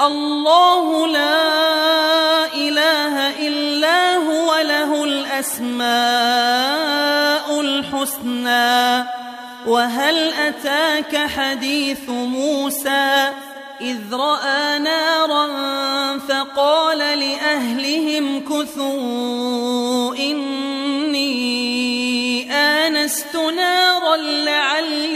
الله لا إله إلا هو له الأسماء الحسنى. وهل أتاك حديث موسى؟ إذ رأى نارا فقال لأهلهم كثوا إني آنست نارا لعلي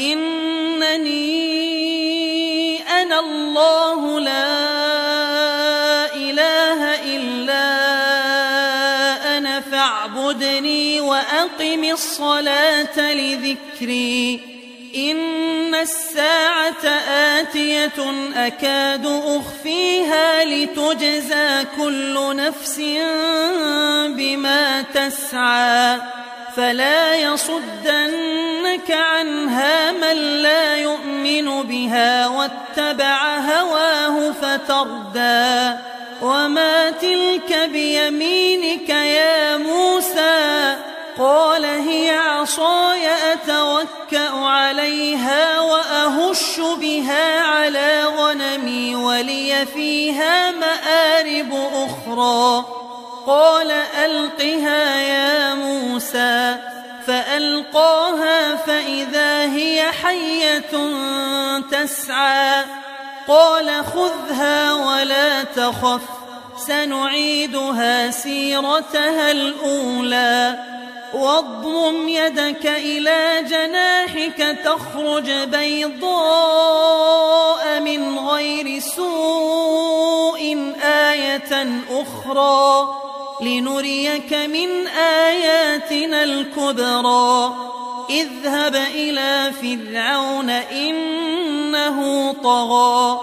إنني أنا الله لا إله إلا أنا فاعبدني وأقم الصلاة لذكري. إن الساعة آتية أكاد أخفيها لتجزى كل نفس بما تسعى. فلا يصدنك عنها من لا يؤمن بها واتبع هواه فتردى. وما تلك بيمينك يا موسى؟ قال هي عصاي أتوكأ عليها وأهش بها على غنمي ولي فيها مآرب أخرى. قال ألقها يا موسى فألقاها فإذا هي حية تسعى قال خذها ولا تخف سنعيدها سيرتها الأولى واضمم يدك إلى جناحك تخرج بيضاء من غير سوء آية أخرى لنريك من آياتنا الكبرى. اذهب إلى فرعون إنه طغى.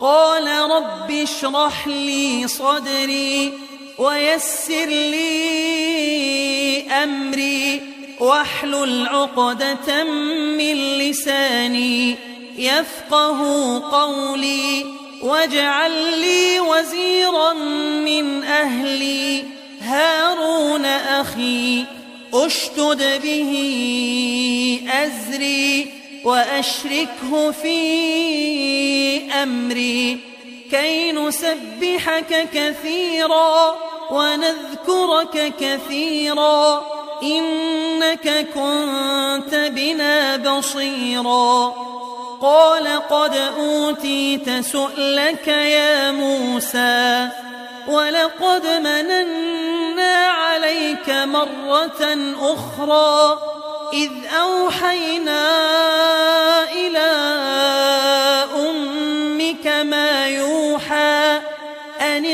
قال رب اشرح لي صدري ويسر لي أمري واحلل عقدة من لساني يفقه قولي. واجعل لي وزيرا من أهلي هارون أخي أشتد به أزري وأشركه في أمري. كي نسبحك كثيرا ونذكرك كثيرا إنك كنت بنا بصيرا. قال قد أوتيت سؤلك يا موسى ولقد مننا عليك مرة أخرى إذ أوحينا إلى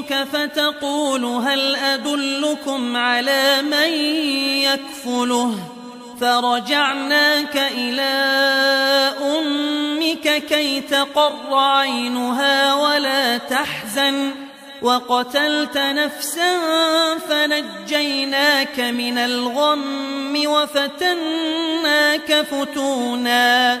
أختك فتقول هل أدلكم على من يكفله فرجعناك إلى أمك كي تقر عينها ولا تحزن وقتلت نفسا فنجيناك من الغم وفتناك فتونا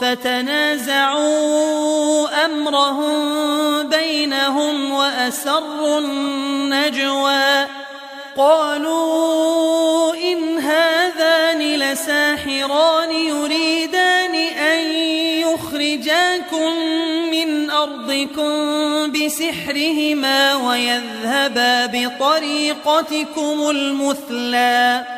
فتنازعوا أمرهم بينهم وأسروا النجوى. قالوا إن هذان لساحران يريدان أن يخرجاكم من أرضكم بسحرهما ويذهبا بطريقتكم المثلى.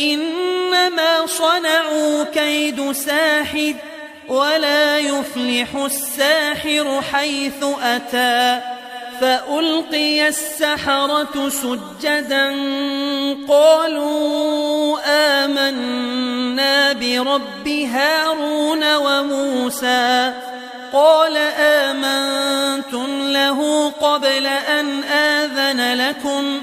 إنما صنعوا كيد ساحر ولا يفلح الساحر حيث أتى فألقي السحرة سجدا قالوا آمنا برب هارون وموسى قال آمنتم له قبل أن آذن لكم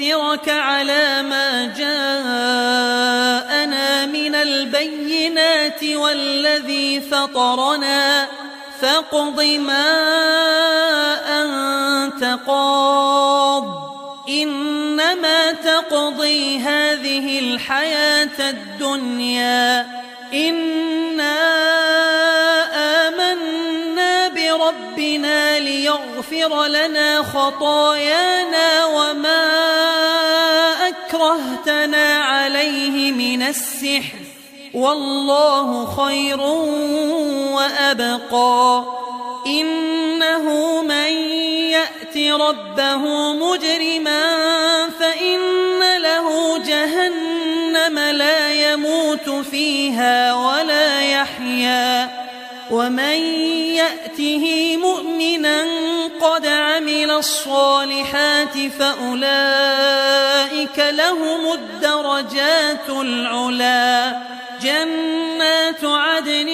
نؤثرك على ما جاءنا من البينات والذي فطرنا. فاقض ما أنت قاض. إنما تقضي هذه الحياة الدنيا. إنا بربنا ليغفر لنا خطايانا وما أكرهتنا عليه من السحر. والله خير وأبقى. إنه من يأت ربه مجرما فإن له جهنم لا يموت فيها ولا يحيا. ومن يأته مؤمنا قد عمل الصالحات فأولئك لهم الدرجات العلا. جنات عدن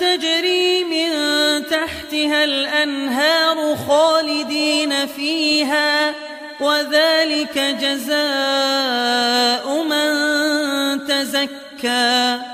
تجري من تحتها الأنهار خالدين فيها وذلك جزاء من تزكى.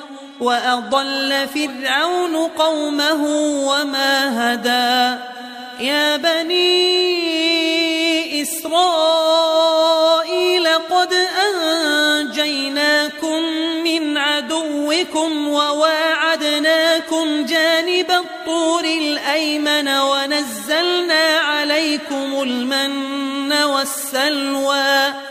وأضل فرعون قومه وما هدى. يا بني إسرائيل قد أنجيناكم من عدوكم وواعدناكم جانب الطور الأيمن ونزلنا عليكم المن والسلوى.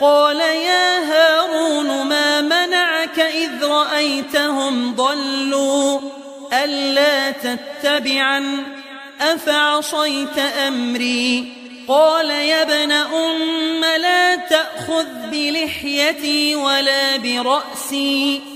قال يا هارون ما منعك إذ رأيتهم ضلوا ألا تتبعا أفعصيت أمري؟ قال يا ابن أم لا تأخذ بلحيتي ولا برأسي.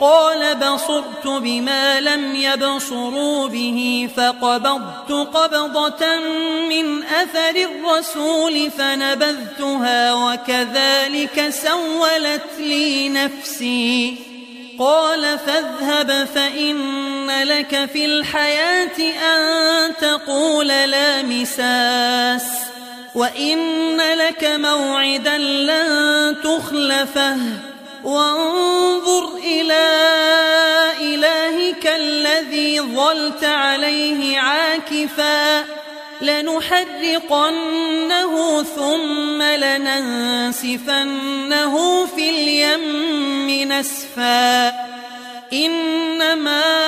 قال بصرت بما لم يبصروا به فقبضت قبضة من أثر الرسول فنبذتها وكذلك سولت لي نفسي. قال فاذهب فإن لك في الحياة أن تقول لا مساس وإن لك موعدا لن تخلفه. وانظر إلى إلهك الذي ظلت عليه عاكفا لنحرقنه ثم لننسفنه في اليم نسفا إنما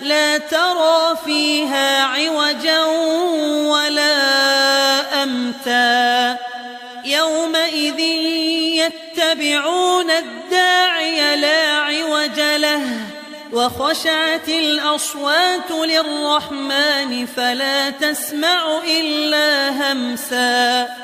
لا ترى فيها عوجا ولا أمتا. يومئذ يتبعون الداعي لا عوج له وخشعت الأصوات للرحمن فلا تسمع إلا همسا.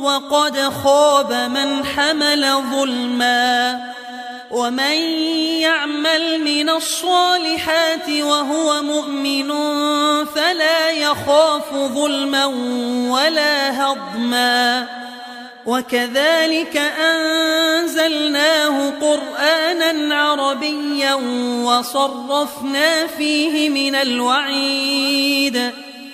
وقد خاب من حمل ظلما ومن يعمل من الصالحات وهو مؤمن فلا يخاف ظلما ولا هضما وكذلك أنزلناه قرآنا عربيا وصرفنا فيه من الوعيد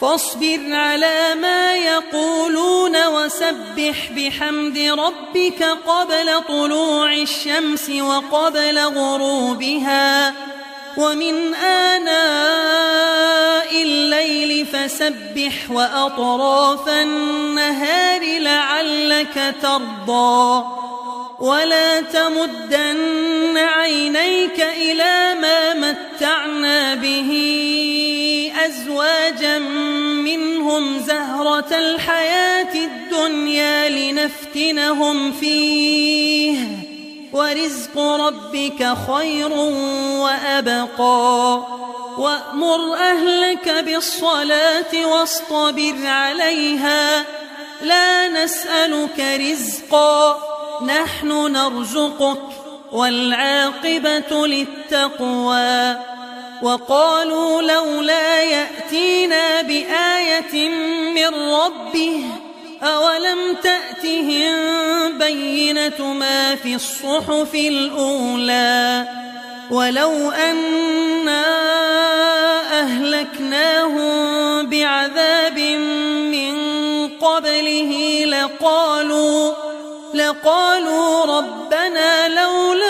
فاصبر على ما يقولون وسبح بحمد ربك قبل طلوع الشمس وقبل غروبها. ومن آناء الليل فسبح وأطراف النهار لعلك ترضى. ولا تمدن عينيك إلى ما متعنا به. أزواجا منهم زهرة الحياة الدنيا لنفتنهم فيه. ورزق ربك خير وأبقى. وأمر أهلك بالصلاة واصطبر عليها. لا نسألك رزقا. نحن نرزقك والعاقبة للتقوى. وقالوا لولا يأتينا بآية من ربه أولم تأتهم بينة ما في الصحف الأولى ولو أنا أهلكناهم بعذاب من قبله لقالوا لقالوا ربنا لولا